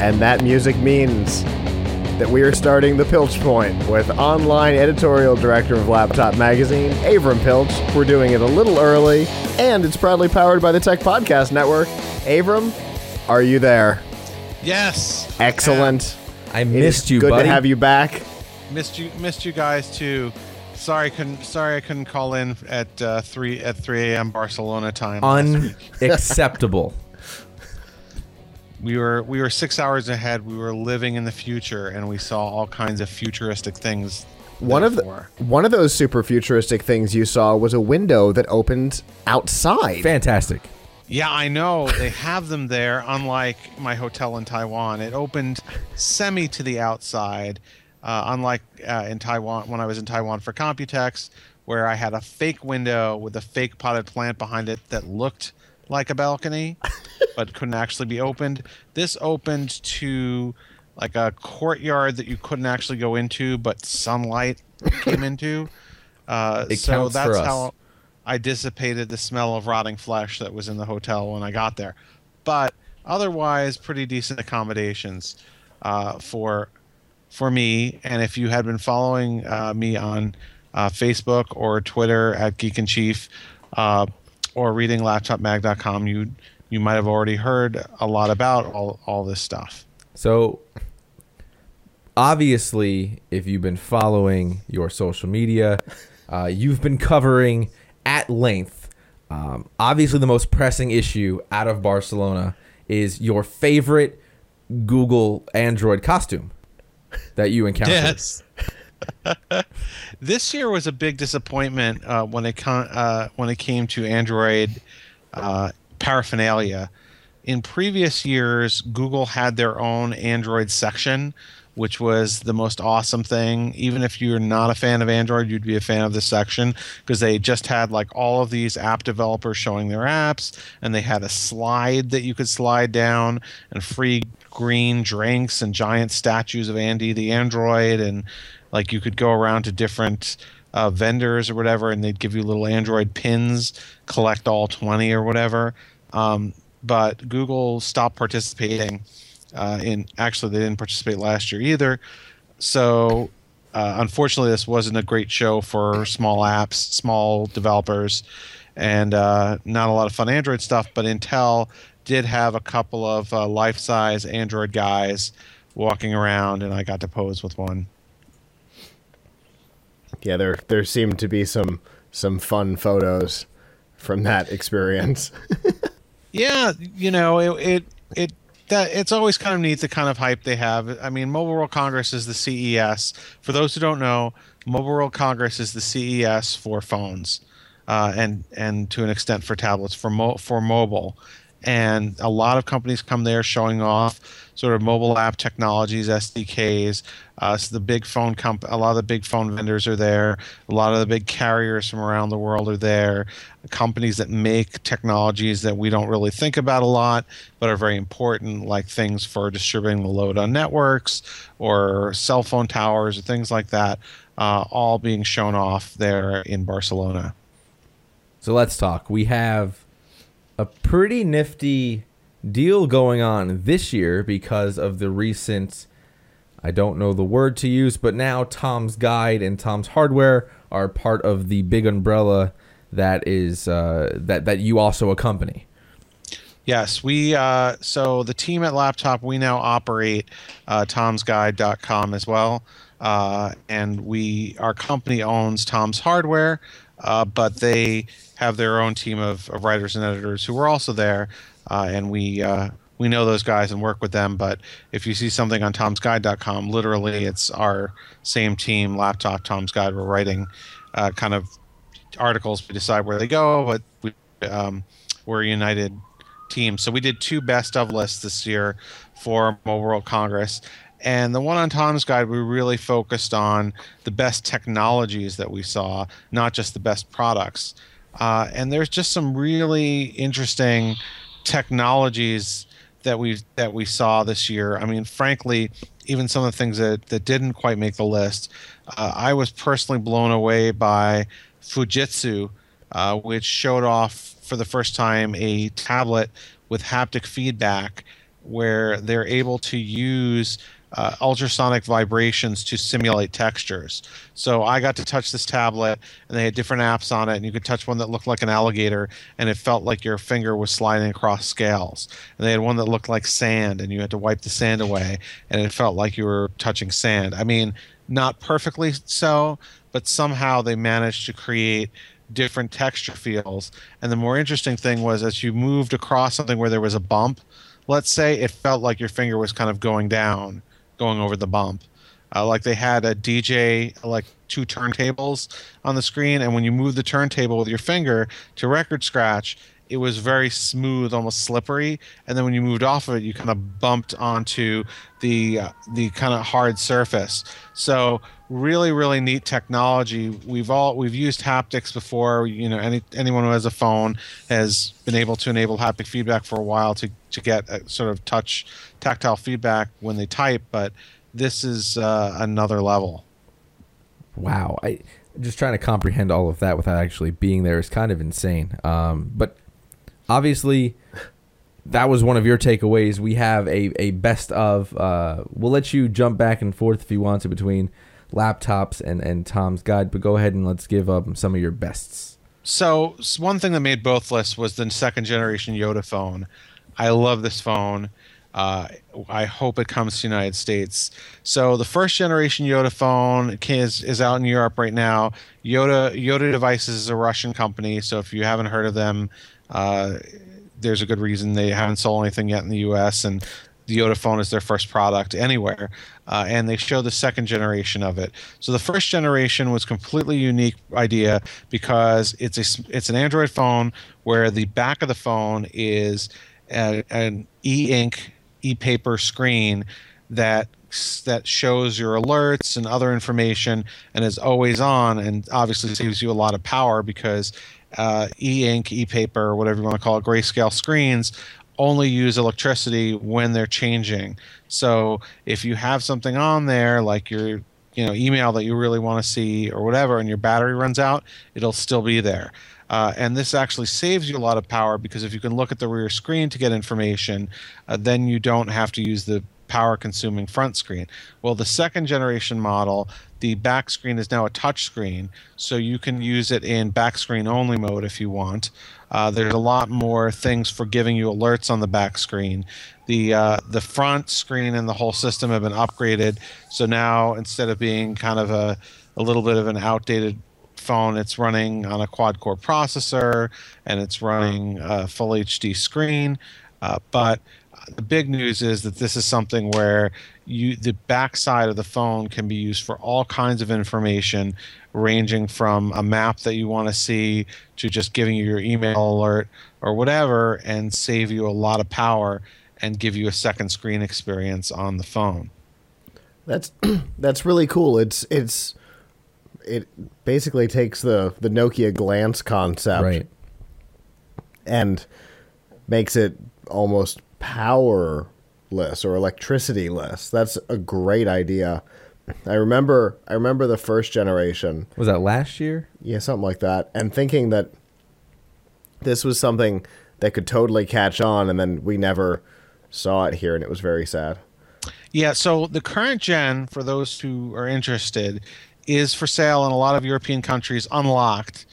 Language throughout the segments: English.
And that music means that we are starting the Piltch Point with online editorial director of Laptop Magazine, Avram Piltch. We're doing it a little early, and it's proudly powered by the Tech Podcast Network. Avram, are you there? Yes. Excellent. I It is missed you, Good buddy. to have you back. Missed you. Missed you guys too. Sorry, couldn't. Sorry, I couldn't call in at uh, three at three a.m. Barcelona time. Unacceptable. we were we were six hours ahead. We were living in the future, and we saw all kinds of futuristic things. One of the, one of those super futuristic things you saw was a window that opened outside. Fantastic. Yeah, I know they have them there. Unlike my hotel in Taiwan, it opened semi to the outside. Uh, unlike uh, in Taiwan, when I was in Taiwan for Computex, where I had a fake window with a fake potted plant behind it that looked like a balcony, but couldn't actually be opened. This opened to like a courtyard that you couldn't actually go into, but sunlight came into. Uh, It so counts for that's us. how I dissipated the smell of rotting flesh that was in the hotel when I got there. But otherwise, pretty decent accommodations uh, for for me. And if you had been following uh, me on uh, Facebook or Twitter at Geek and Chief, uh, or reading laptopmag.com, you you might have already heard a lot about all, all this stuff. So, obviously, if you've been following your social media, uh, you've been covering at length. Um, obviously, the most pressing issue out of Barcelona is your favorite Google Android costume that you encountered. this year was a big disappointment uh, when it con- uh, when it came to Android uh, paraphernalia. In previous years, Google had their own Android section, which was the most awesome thing. Even if you're not a fan of Android, you'd be a fan of this section because they just had like all of these app developers showing their apps, and they had a slide that you could slide down and free green drinks and giant statues of Andy the Android and like you could go around to different uh, vendors or whatever and they'd give you little android pins collect all 20 or whatever. Um, but google stopped participating uh, in actually they didn't participate last year either. So uh, unfortunately this wasn't a great show for small apps small developers and uh, not a lot of fun android stuff but intel did have a couple of uh, life-size android guys walking around and i got to pose with one Yeah, there there seemed to be some some fun photos from that experience. Yeah, you know, it it it that it's always kind of neat the kind of hype they have. I mean, Mobile World Congress is the CES. For those who don't know, Mobile World Congress is the CES for phones, uh, and and to an extent for tablets for mo- for mobile. And a lot of companies come there showing off sort of mobile app technologies, SDKs. Uh, so the big phone comp, a lot of the big phone vendors are there. A lot of the big carriers from around the world are there. Companies that make technologies that we don't really think about a lot, but are very important, like things for distributing the load on networks or cell phone towers or things like that, uh, all being shown off there in Barcelona. So let's talk. We have a pretty nifty deal going on this year because of the recent I don't know the word to use, but now Tom's Guide and Tom's Hardware are part of the big umbrella that is uh, that that you also accompany. Yes, we uh, so the team at Laptop we now operate uh, Tom'sGuide.com as well, uh, and we our company owns Tom's Hardware, uh, but they have their own team of, of writers and editors who are also there, uh, and we uh, we know those guys and work with them. But if you see something on Tom'sGuide.com, literally it's our same team, Laptop Tom's Guide. We're writing uh, kind of articles. We decide where they go, but we, um, we're a united team. So we did two best of lists this year for Mobile World Congress. And the one on Tom's Guide, we really focused on the best technologies that we saw, not just the best products. Uh, and there's just some really interesting technologies that we that we saw this year. I mean, frankly, even some of the things that, that didn't quite make the list, uh, I was personally blown away by Fujitsu, uh, which showed off for the first time a tablet with haptic feedback where they're able to use uh, ultrasonic vibrations to simulate textures. So I got to touch this tablet, and they had different apps on it, and you could touch one that looked like an alligator, and it felt like your finger was sliding across scales. And they had one that looked like sand, and you had to wipe the sand away, and it felt like you were touching sand. I mean, not perfectly so, but somehow they managed to create different texture feels. And the more interesting thing was as you moved across something where there was a bump, let's say it felt like your finger was kind of going down going over the bump. Uh, like they had a DJ, like two turntables on the screen, and when you move the turntable with your finger to record scratch, it was very smooth, almost slippery. And then when you moved off of it, you kind of bumped onto the uh, the kind of hard surface. So really, really neat technology. We've all we've used haptics before. You know, any anyone who has a phone has been able to enable haptic feedback for a while to to get a sort of touch tactile feedback when they type. But this is uh, another level. Wow, I just trying to comprehend all of that without actually being there is kind of insane. Um, but obviously that was one of your takeaways. We have a, a best of. Uh, we'll let you jump back and forth if you want to between laptops and, and Tom's guide, but go ahead and let's give up some of your bests. So one thing that made both lists was the second generation YotaPhone. I love this phone. Uh, I hope it comes to the United States. So the first generation YotaPhone is, is out in Europe right now. Yota Yota Devices is a Russian company, so if you haven't heard of them, uh, there's a good reason they haven't sold anything yet in the U.S. and the YotaPhone is their first product anywhere, uh, and they show the second generation of it. So the first generation was completely unique idea because it's a it's an Android phone where the back of the phone is a, an e-ink e-paper screen that that shows your alerts and other information and is always on and obviously saves you a lot of power because uh, e-ink, e-paper, whatever you want to call it, grayscale screens only use electricity when they're changing. So if you have something on there like your you know email that you really want to see or whatever, and your battery runs out, it'll still be there. Uh, and this actually saves you a lot of power because if you can look at the rear screen to get information, uh, then you don't have to use the power consuming front screen. Well, the second generation model, the back screen is now a touch screen, so you can use it in back screen only mode if you want. Uh, there's a lot more things for giving you alerts on the back screen. The uh, the front screen and the whole system have been upgraded, so now instead of being kind of a a little bit of an outdated phone, it's running on a quad core processor and it's running a full HD screen. Uh, but the big news is that this is something where you the backside of the phone can be used for all kinds of information ranging from a map that you want to see to just giving you your email alert or whatever and save you a lot of power and give you a second screen experience on the phone. That's that's really cool. It's it's it basically takes the the Nokia glance concept Right. and makes it almost powerless or electricityless. That's a great idea. I remember I remember the first generation, Was that last year? yeah, something like that, and thinking that this was something that could totally catch on and then we never saw it here and it was very sad. Yeah, so the current gen, for those who are interested, is for sale in a lot of European countries unlocked,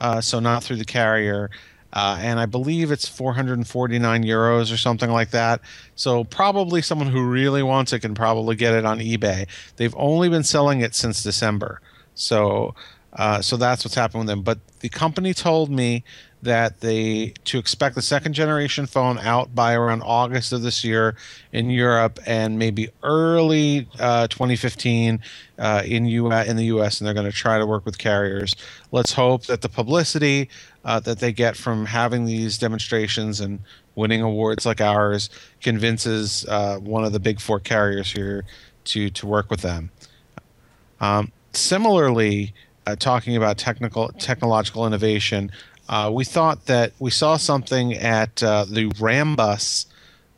uh, so not through the carrier. Uh, and I believe it's 449 euros or something like that. So probably someone who really wants it can probably get it on eBay. They've only been selling it since December, so uh, so that's what's happened with them. But the company told me that they to expect the second generation phone out by around August of this year in Europe and maybe early uh, 2015 uh, in U in the US, and they're going to try to work with carriers. Let's hope that the publicity uh, that they get from having these demonstrations and winning awards like ours convinces uh, one of the big four carriers here to to work with them. Um, similarly, uh, talking about technical technological innovation, uh, we thought that we saw something at uh, the Rambus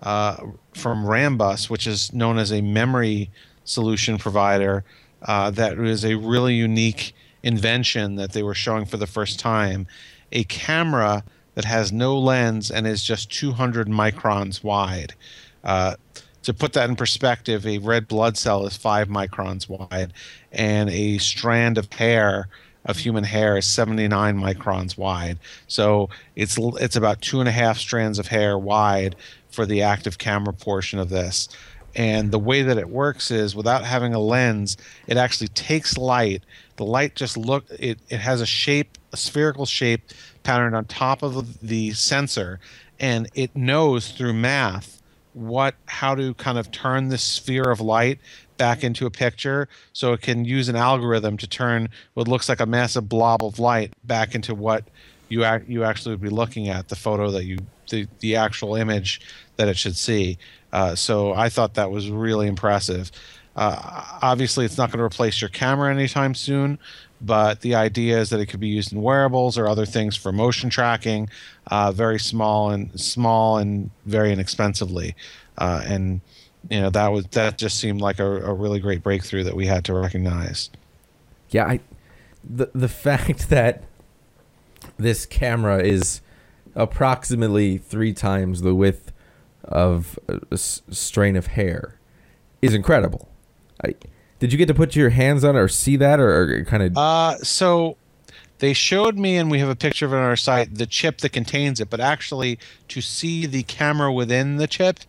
uh, from Rambus, which is known as a memory solution provider, that was a really unique invention that they were showing for the first time. A camera that has no lens and is just 200 microns wide. Uh, to put that in perspective, a red blood cell is five microns wide, and a strand of hair of human hair is 79 microns wide. So it's it's about two and a half strands of hair wide for the active camera portion of this. And the way that it works is without having a lens, it actually takes light. The light just look it, it has a shape, a spherical shape patterned on top of the sensor, and it knows through math what how to kind of turn this sphere of light back into a picture so it can use an algorithm to turn what looks like a massive blob of light back into what you ac- you actually would be looking at the photo that you the, the actual image that it should see uh, so I thought that was really impressive uh, obviously it's not going to replace your camera anytime soon but the idea is that it could be used in wearables or other things for motion tracking, uh, very small and small and very inexpensively. Uh, and you know that was that just seemed like a, a, really great breakthrough that we had to recognize. Yeah, I, the the fact that this camera is approximately three times the width of a strain of hair is incredible. I did you get to put your hands on it or see that or, or kind of? Uh, so they showed me, and we have a picture of it on our site, the chip that contains it. But actually, to see the camera within the chip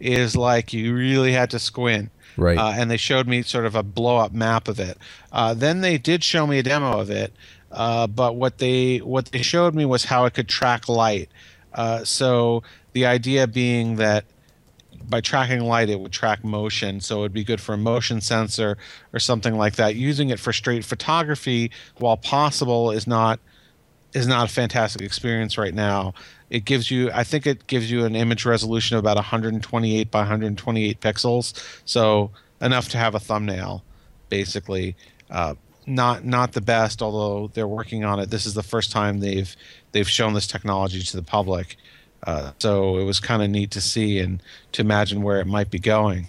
is like you really had to squint. Right. Uh, and they showed me sort of a blow up map of it. Uh, then they did show me a demo of it. Uh, but what they what they showed me was how it could track light. Uh, so the idea being that by tracking light, it would track motion. So it'd be good for a motion sensor or something like that. Using it for straight photography, while possible, is not is not a fantastic experience right now. It gives you, I think, it gives you an image resolution of about 128 by 128 pixels, so enough to have a thumbnail, basically. Uh, not not the best, although they're working on it. This is the first time they've they've shown this technology to the public. Uh, so it was kind of neat to see and to imagine where it might be going.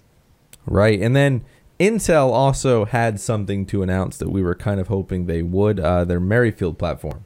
Right. And then Intel also had something to announce that we were kind of hoping they would uh, their Merrifield platform.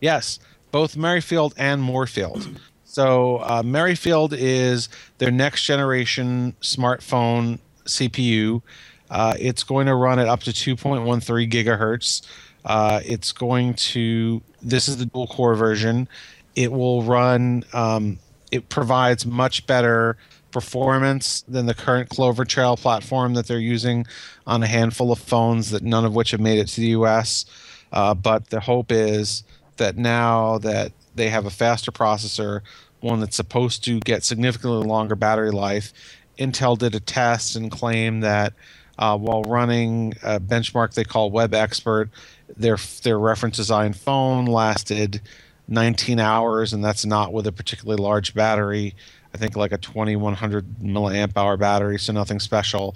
Yes, both Merrifield and Moorefield. So uh, Merrifield is their next generation smartphone CPU. Uh, it's going to run at up to 2.13 gigahertz. Uh, it's going to, this is the dual core version it will run. Um, it provides much better performance than the current Clover Trail platform that they're using on a handful of phones that none of which have made it to the U.S. Uh, but the hope is that now that they have a faster processor, one that's supposed to get significantly longer battery life, Intel did a test and claimed that uh, while running a benchmark they call WebXPRT, their their reference design phone lasted 19 hours, and that's not with a particularly large battery. I think like a 2100 milliamp hour battery, so nothing special.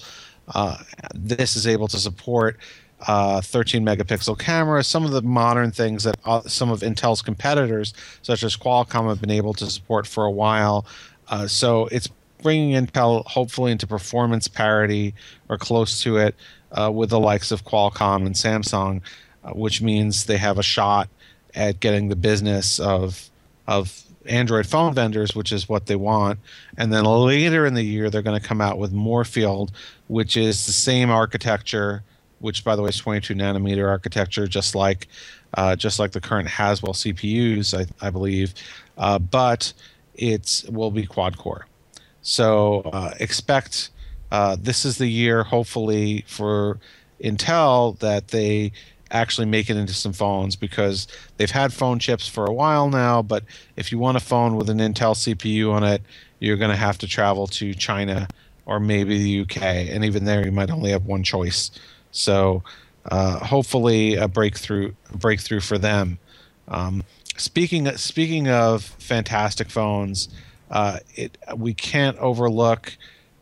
Uh, this is able to support uh, 13 megapixel camera. Some of the modern things that uh, some of Intel's competitors, such as Qualcomm, have been able to support for a while. Uh, so it's bringing Intel hopefully into performance parity or close to it uh, with the likes of Qualcomm and Samsung, uh, which means they have a shot at getting the business of of Android phone vendors, which is what they want. And then later in the year, they're going to come out with Moorefield, which is the same architecture, which by the way is 22 nanometer architecture, just like uh, just like the current Haswell CPUs, I, I believe, uh, but it will be quad core. So uh, expect uh, this is the year, hopefully, for Intel that they actually make it into some phones because they've had phone chips for a while now. But if you want a phone with an Intel CPU on it, you're going to have to travel to China or maybe the UK, and even there you might only have one choice. So uh, hopefully a breakthrough breakthrough for them. Um, speaking speaking of fantastic phones, uh, it we can't overlook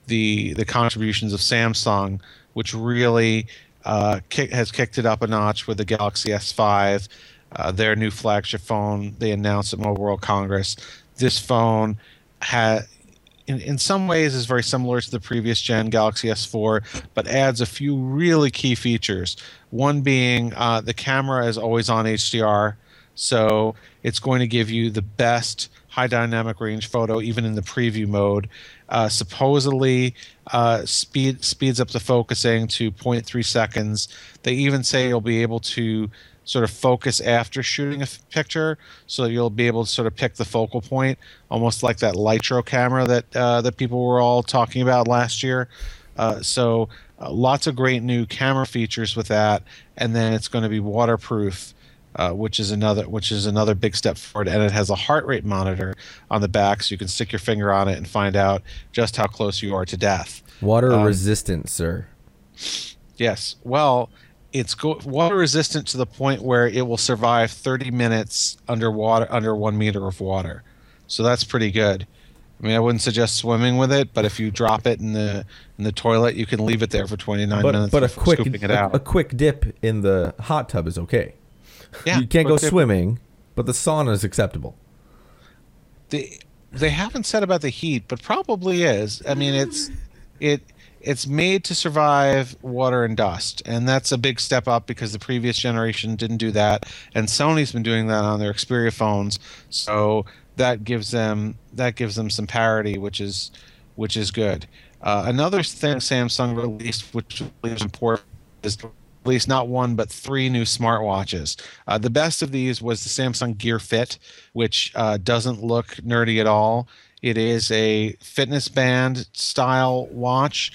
the the contributions of Samsung, which really uh, kick, has kicked it up a notch with the Galaxy S5, uh, their new flagship phone. They announced at Mobile World Congress. This phone in, in some ways, is very similar to the previous gen Galaxy S4, but adds a few really key features. One being uh, the camera is always on HDR. So it's going to give you the best high dynamic range photo, even in the preview mode. Uh, supposedly, uh, speed speeds up the focusing to 0.3 seconds. They even say you'll be able to sort of focus after shooting a picture, so you'll be able to sort of pick the focal point, almost like that Lytro camera that uh, that people were all talking about last year. Uh, so uh, lots of great new camera features with that, and then it's going to be waterproof. Uh, which is another which is another big step forward, and it has a heart rate monitor on the back, so you can stick your finger on it and find out just how close you are to death. Water Um, resistant, sir. Yes. Well, it's go- water resistant to the point where it will survive 30 minutes underwater, under one meter of water. So that's pretty good. I mean, I wouldn't suggest swimming with it, but if you drop it in the in the toilet, you can leave it there for 29 But minutes but a quick scooping it a, out. a quick dip in the hot tub is okay. Yeah, you can't go swimming, but the sauna is acceptable. they they haven't said about the heat, but probably is. I mean, it's it it's made to survive water and dust, and that's a big step up because the previous generation didn't do that, and Sony's been doing that on their Xperia phones. So that gives them that gives them some parity, which is which is good. Uh, another thing Samsung released, which is important, is released not one but three new smartwatches. Uh, the best of these was the Samsung Gear Fit, which uh, doesn't look nerdy at all. It is a fitness band style watch,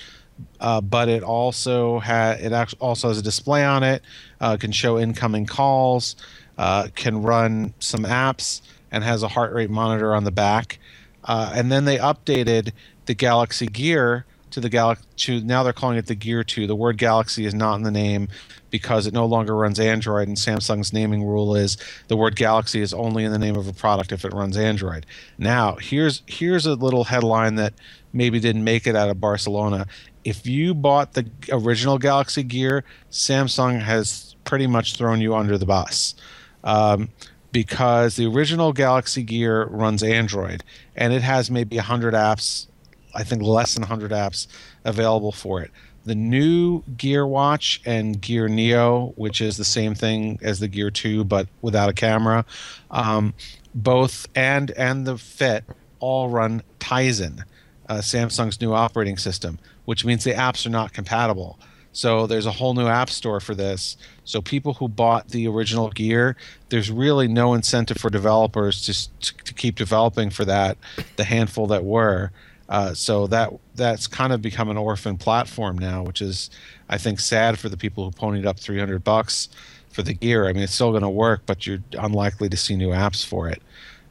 uh, but it also has it also has a display on it. Uh, can show incoming calls, uh, can run some apps, and has a heart rate monitor on the back. Uh, and then they updated the Galaxy Gear to the Galaxy. To now they're calling it the Gear 2. The word Galaxy is not in the name because it no longer runs Android, and Samsung's naming rule is the word Galaxy is only in the name of a product if it runs Android. Now here's here's a little headline that maybe didn't make it out of Barcelona. If you bought the original Galaxy Gear, Samsung has pretty much thrown you under the bus. Um, because the original Galaxy Gear runs Android and it has maybe 100 apps, I think less than 100 apps available for it. The new Gear Watch and Gear Neo, which is the same thing as the Gear 2 but without a camera, um, both and and the Fit all run Tizen, uh, Samsung's new operating system, which means the apps are not compatible. So there's a whole new app store for this. So people who bought the original gear, there's really no incentive for developers to to, to keep developing for that. The handful that were, uh, so that that's kind of become an orphan platform now, which is I think sad for the people who ponied up 300 bucks for the gear. I mean, it's still going to work, but you're unlikely to see new apps for it.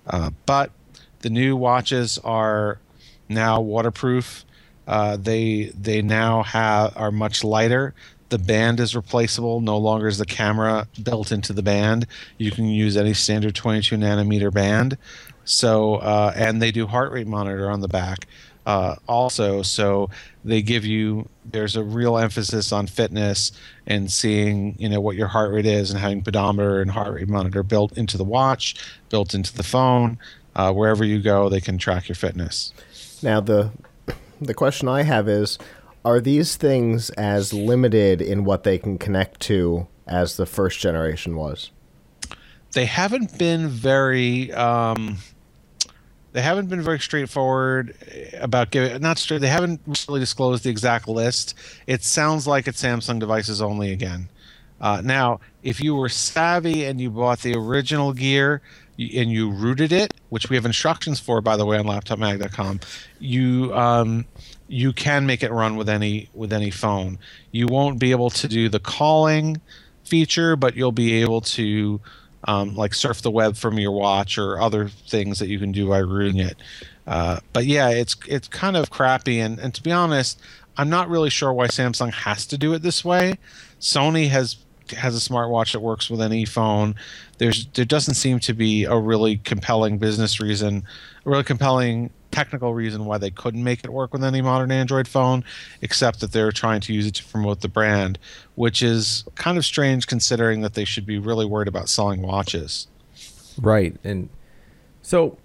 Uh, but the new watches are now waterproof. Uh, they they now have are much lighter. The band is replaceable. No longer is the camera built into the band. You can use any standard 22 nanometer band. So uh, and they do heart rate monitor on the back uh, also. So they give you there's a real emphasis on fitness and seeing you know what your heart rate is and having pedometer and heart rate monitor built into the watch, built into the phone. Uh, wherever you go, they can track your fitness. Now the the question I have is are these things as limited in what they can connect to as the first generation was? they haven't been very um, they haven't been very straightforward about giving not straight they haven't really disclosed the exact list. It sounds like it's samsung devices only again. Uh, now if you were savvy and you bought the original gear and you rooted it which we have instructions for by the way on laptopmag.com you um, you can make it run with any with any phone. You won't be able to do the calling feature but you'll be able to um, like surf the web from your watch or other things that you can do by rooting it. Uh, but yeah, it's it's kind of crappy, and and to be honest, I'm not really sure why Samsung has to do it this way. Sony has has a smartwatch that works with any phone. There's there doesn't seem to be a really compelling business reason, a really compelling technical reason why they couldn't make it work with any modern Android phone, except that they're trying to use it to promote the brand, which is kind of strange considering that they should be really worried about selling watches. Right. And so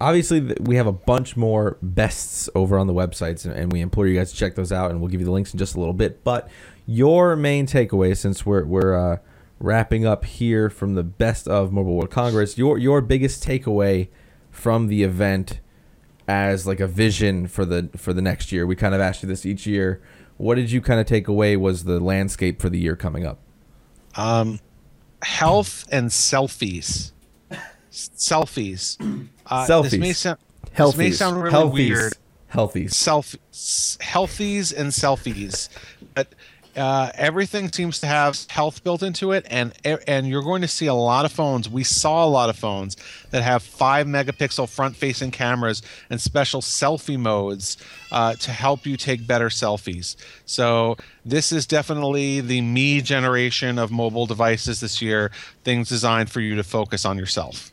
obviously we have a bunch more bests over on the websites and, we implore you guys to check those out and we'll give you the links in just a little bit. But your main takeaway since we're we're uh, wrapping up here from the best of Mobile World Congress. Your your biggest takeaway from the event as like a vision for the for the next year. We kind of ask you this each year. What did you kind of take away was the landscape for the year coming up? Um, health and selfies. selfies. Uh, This may, Selfies. sound, this may sound really Healthies. weird. Healthies. self s- healthies and selfies but uh, everything seems to have health built into it and and you're going to see a lot of phones. We saw a lot of phones that have five megapixel front facing cameras and special selfie modes uh, to help you take better selfies. So this is definitely the me generation of mobile devices this year things designed for you to focus on yourself.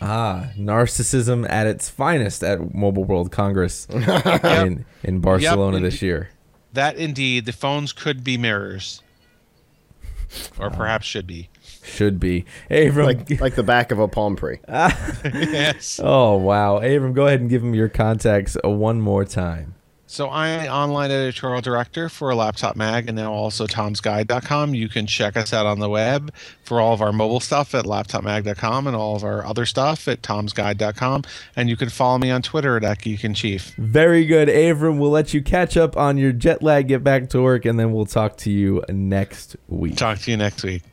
Ah, narcissism at its finest at Mobile World Congress in in Barcelona this year. That indeed the phones could be mirrors or perhaps should be Should be. Avram. like like the back of a palm tree. yes. oh wow, Avram, go ahead and give him your contacts uh, one more time. So I'm the online editorial director for Laptop Mag and now also tomsguide.com. You can check us out on the web for all of our mobile stuff at laptopmag.com and all of our other stuff at tomsguide.com. And you can follow me on Twitter at Geek in Chief. Very good, Avram. We'll let you catch up on your jet lag, get back to work, and then we'll talk to you next week. Talk to you next week.